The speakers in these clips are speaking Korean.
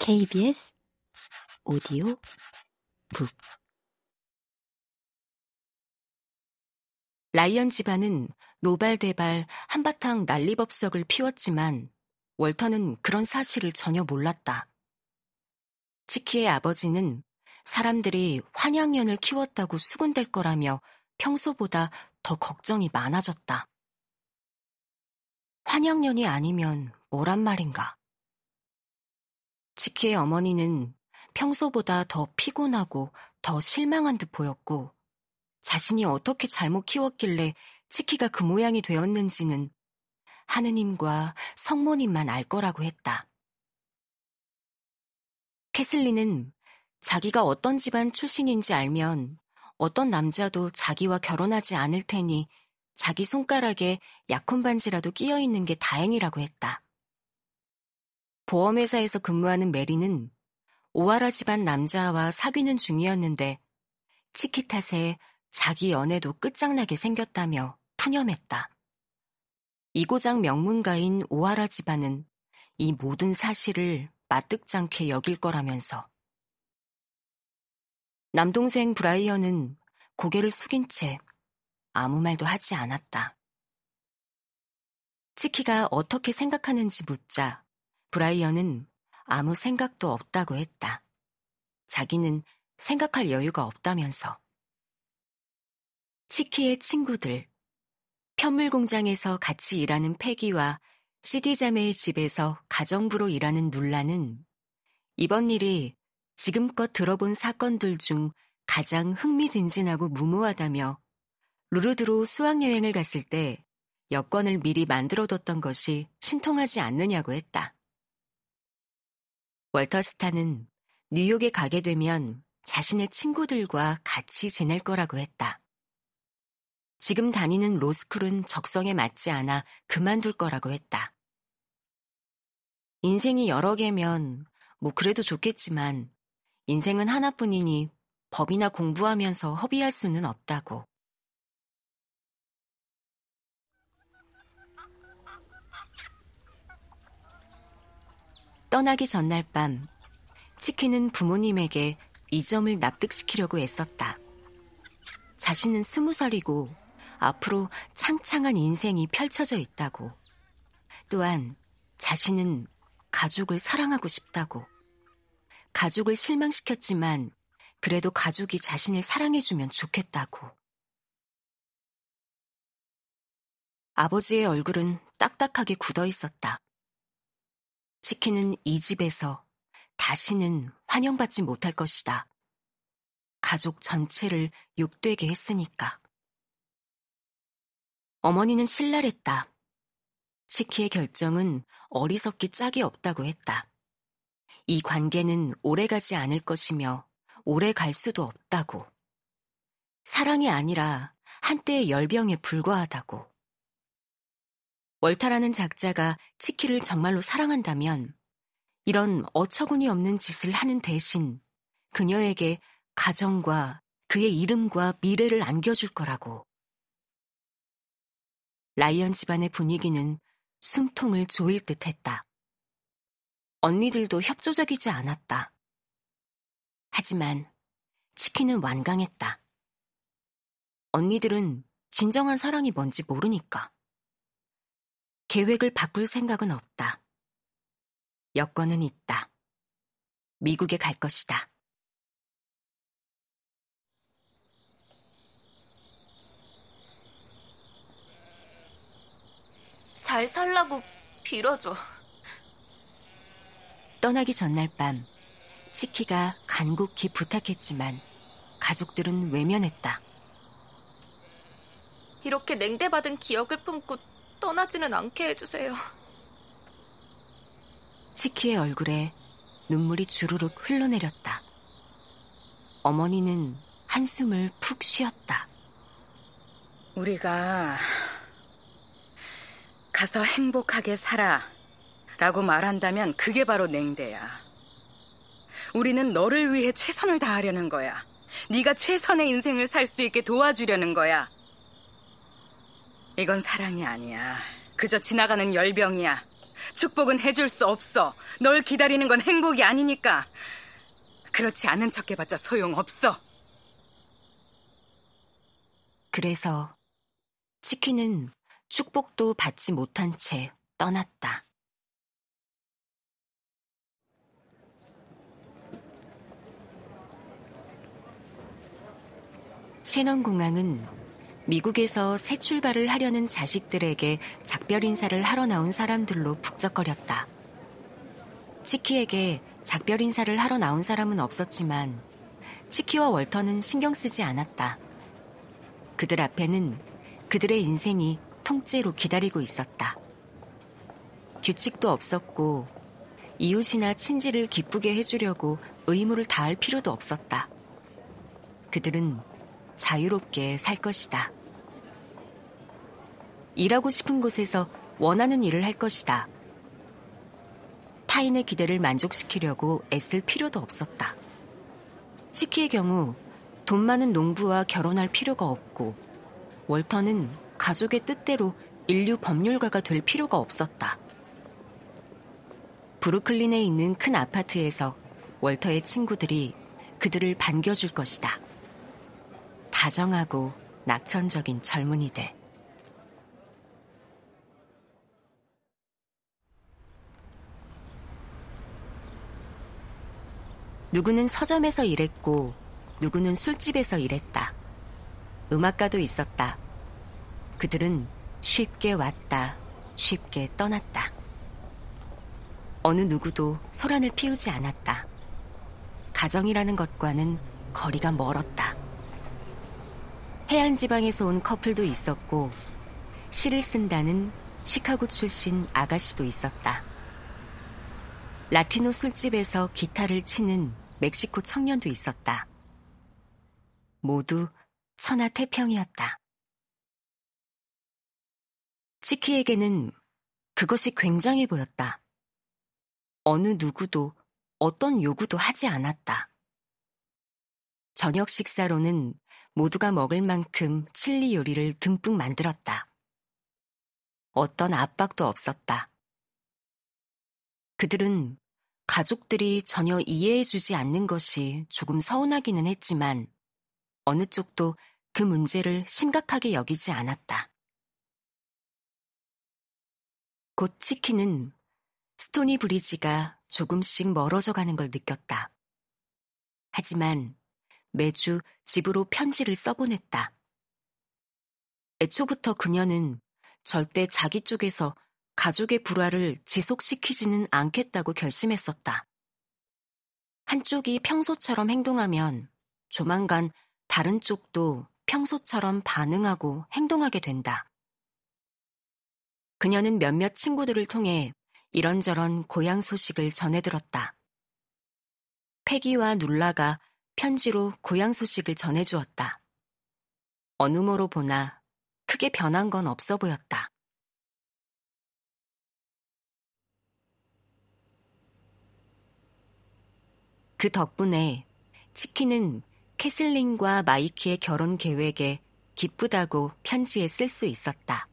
KBS 오디오 북 라이언 집안은 노발대발 한바탕 난리법석을 피웠지만 월터는 그런 사실을 전혀 몰랐다. 치키의 아버지는 사람들이 환양년을 키웠다고 수군될 거라며 평소보다 더 걱정이 많아졌다. 환양년이 아니면 뭐란 말인가? 치키의 어머니는 평소보다 더 피곤하고 더 실망한 듯 보였고, 자신이 어떻게 잘못 키웠길래 치키가 그 모양이 되었는지는 하느님과 성모님만 알 거라고 했다. 캐슬리는 자기가 어떤 집안 출신인지 알면 어떤 남자도 자기와 결혼하지 않을 테니 자기 손가락에 약혼 반지라도 끼어 있는 게 다행이라고 했다. 보험회사에서 근무하는 메리는 오하라 집안 남자와 사귀는 중이었는데 치키 탓에 자기 연애도 끝장나게 생겼다며 푸념했다. 이고장 명문가인 오하라 집안은 이 모든 사실을 마뜩잖게 여길 거라면서. 남동생 브라이언은 고개를 숙인 채 아무 말도 하지 않았다. 치키가 어떻게 생각하는지 묻자 브라이언은 아무 생각도 없다고 했다. 자기는 생각할 여유가 없다면서. 치키의 친구들, 편물 공장에서 같이 일하는 패기와 CD 자매의 집에서 가정부로 일하는 눌라는 이번 일이 지금껏 들어본 사건들 중 가장 흥미진진하고 무모하다며 루르드로 수학여행을 갔을 때 여권을 미리 만들어뒀던 것이 신통하지 않느냐고 했다. 월터 스타는 뉴욕에 가게 되면 자신의 친구들과 같이 지낼 거라고 했다. 지금 다니는 로스쿨은 적성에 맞지 않아 그만둘 거라고 했다. 인생이 여러 개면 뭐 그래도 좋겠지만 인생은 하나뿐이니 법이나 공부하면서 허비할 수는 없다고. 떠나기 전날 밤, 치킨은 부모님에게 이 점을 납득시키려고 애썼다. 자신은 스무 살이고 앞으로 창창한 인생이 펼쳐져 있다고. 또한 자신은 가족을 사랑하고 싶다고. 가족을 실망시켰지만 그래도 가족이 자신을 사랑해주면 좋겠다고. 아버지의 얼굴은 딱딱하게 굳어 있었다. 치킨은 이 집에서 다시는 환영받지 못할 것이다. 가족 전체를 욕되게 했으니까. 어머니는 신랄했다. 치키의 결정은 어리석기 짝이 없다고 했다. 이 관계는 오래가지 않을 것이며 오래 갈 수도 없다고. 사랑이 아니라 한때의 열병에 불과하다고. 월타라는 작자가 치키를 정말로 사랑한다면 이런 어처구니 없는 짓을 하는 대신 그녀에게 가정과 그의 이름과 미래를 안겨줄 거라고. 라이언 집안의 분위기는 숨통을 조일 듯 했다. 언니들도 협조적이지 않았다. 하지만 치킨은 완강했다. 언니들은 진정한 사랑이 뭔지 모르니까. 계획을 바꿀 생각은 없다. 여권은 있다. 미국에 갈 것이다. 잘 살라고 빌어줘. 떠나기 전날 밤, 치키가 간곡히 부탁했지만 가족들은 외면했다. 이렇게 냉대받은 기억을 품고 떠나지는 않게 해주세요. 치키의 얼굴에 눈물이 주르륵 흘러내렸다. 어머니는 한숨을 푹 쉬었다. 우리가 가서 행복하게 살아 라고 말한다면 그게 바로 냉대야. 우리는 너를 위해 최선을 다하려는 거야. 네가 최선의 인생을 살 수 있게 도와주려는 거야. 이건 사랑이 아니야. 그저 지나가는 열병이야. 축복은 해줄 수 없어. 널 기다리는 건 행복이 아니니까. 그렇지 않은 척 해봤자 소용없어. 그래서 치킨은 축복도 받지 못한 채 떠났다. 신원공항은 미국에서 새 출발을 하려는 자식들에게 작별 인사를 하러 나온 사람들로 북적거렸다. 치키에게 작별 인사를 하러 나온 사람은 없었지만 치키와 월터는 신경 쓰지 않았다. 그들 앞에는 그들의 인생이 통째로 기다리고 있었다. 규칙도 없었고 이웃이나 친지를 기쁘게 해주려고 의무를 다할 필요도 없었다. 그들은 자유롭게 살 것이다. 일하고 싶은 곳에서 원하는 일을 할 것이다. 타인의 기대를 만족시키려고 애쓸 필요도 없었다. 치키의 경우 돈 많은 농부와 결혼할 필요가 없고 월터는 가족의 뜻대로 인류 법률가가 될 필요가 없었다. 브루클린에 있는 큰 아파트에서 월터의 친구들이 그들을 반겨줄 것이다. 다정하고 낙천적인 젊은이들. 누구는 서점에서 일했고, 누구는 술집에서 일했다. 음악가도 있었다. 그들은 쉽게 왔다, 쉽게 떠났다. 어느 누구도 소란을 피우지 않았다. 가정이라는 것과는 거리가 멀었다. 해안 지방에서 온 커플도 있었고, 시를 쓴다는 시카고 출신 아가씨도 있었다. 라티노 술집에서 기타를 치는 멕시코 청년도 있었다. 모두 천하태평이었다. 치키에게는 그것이 굉장해 보였다. 어느 누구도 어떤 요구도 하지 않았다. 저녁 식사로는 모두가 먹을 만큼 칠리 요리를 듬뿍 만들었다. 어떤 압박도 없었다. 그들은 가족들이 전혀 이해해주지 않는 것이 조금 서운하기는 했지만 어느 쪽도 그 문제를 심각하게 여기지 않았다. 곧 치킨은 스토니 브리지가 조금씩 멀어져 가는 걸 느꼈다. 하지만 매주 집으로 편지를 써보냈다. 애초부터 그녀는 절대 자기 쪽에서 가족의 불화를 지속시키지는 않겠다고 결심했었다. 한쪽이 평소처럼 행동하면 조만간 다른 쪽도 평소처럼 반응하고 행동하게 된다. 그녀는 몇몇 친구들을 통해 이런저런 고향 소식을 전해들었다. 패기와 눌라가 편지로 고향 소식을 전해주었다. 어느 모로 보나 크게 변한 건 없어 보였다. 그 덕분에 치킨은 캐슬린과 마이키의 결혼 계획에 기쁘다고 편지에 쓸 수 있었다.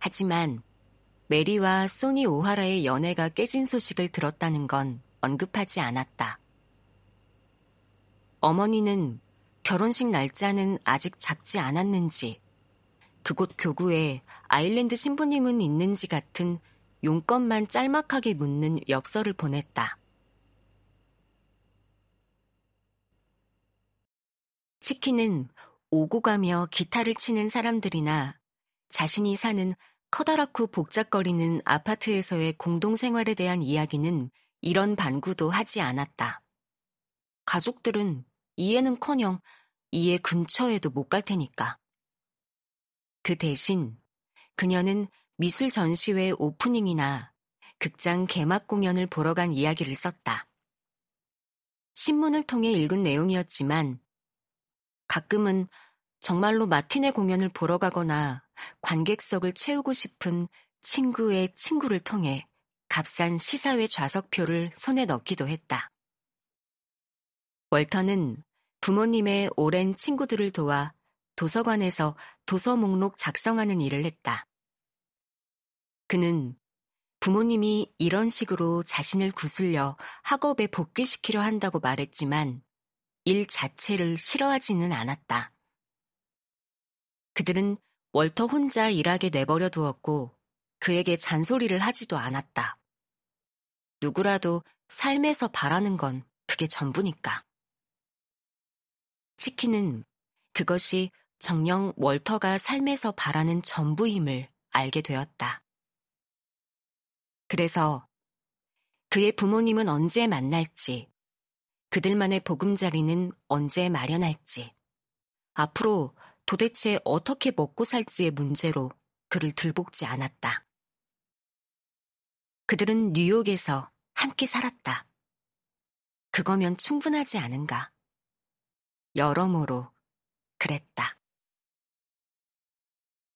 하지만 메리와 소니 오하라의 연애가 깨진 소식을 들었다는 건 언급하지 않았다. 어머니는 결혼식 날짜는 아직 잡지 않았는지, 그곳 교구에 아일랜드 신부님은 있는지 같은 용건만 짤막하게 묻는 엽서를 보냈다. 치킨은 오고 가며 기타를 치는 사람들이나 자신이 사는 커다랗고 복잡거리는 아파트에서의 공동생활에 대한 이야기는 이런 반구도 하지 않았다. 가족들은 이해는 커녕 이해 근처에도 못 갈 테니까. 그 대신 그녀는 미술 전시회 오프닝이나 극장 개막 공연을 보러 간 이야기를 썼다. 신문을 통해 읽은 내용이었지만 가끔은 정말로 마틴의 공연을 보러 가거나 관객석을 채우고 싶은 친구의 친구를 통해 값싼 시사회 좌석표를 손에 넣기도 했다. 월터는 부모님의 오랜 친구들을 도와 도서관에서 도서 목록 작성하는 일을 했다. 그는 부모님이 이런 식으로 자신을 구슬려 학업에 복귀시키려 한다고 말했지만 일 자체를 싫어하지는 않았다. 그들은 월터 혼자 일하게 내버려 두었고 그에게 잔소리를 하지도 않았다. 누구라도 삶에서 바라는 건 그게 전부니까. 치킨은 그것이 정녕 월터가 삶에서 바라는 전부임을 알게 되었다. 그래서 그의 부모님은 언제 만날지, 그들만의 보금자리는 언제 마련할지, 앞으로 도대체 어떻게 먹고 살지의 문제로 그를 들볶지 않았다. 그들은 뉴욕에서 함께 살았다. 그거면 충분하지 않은가. 여러모로 그랬다.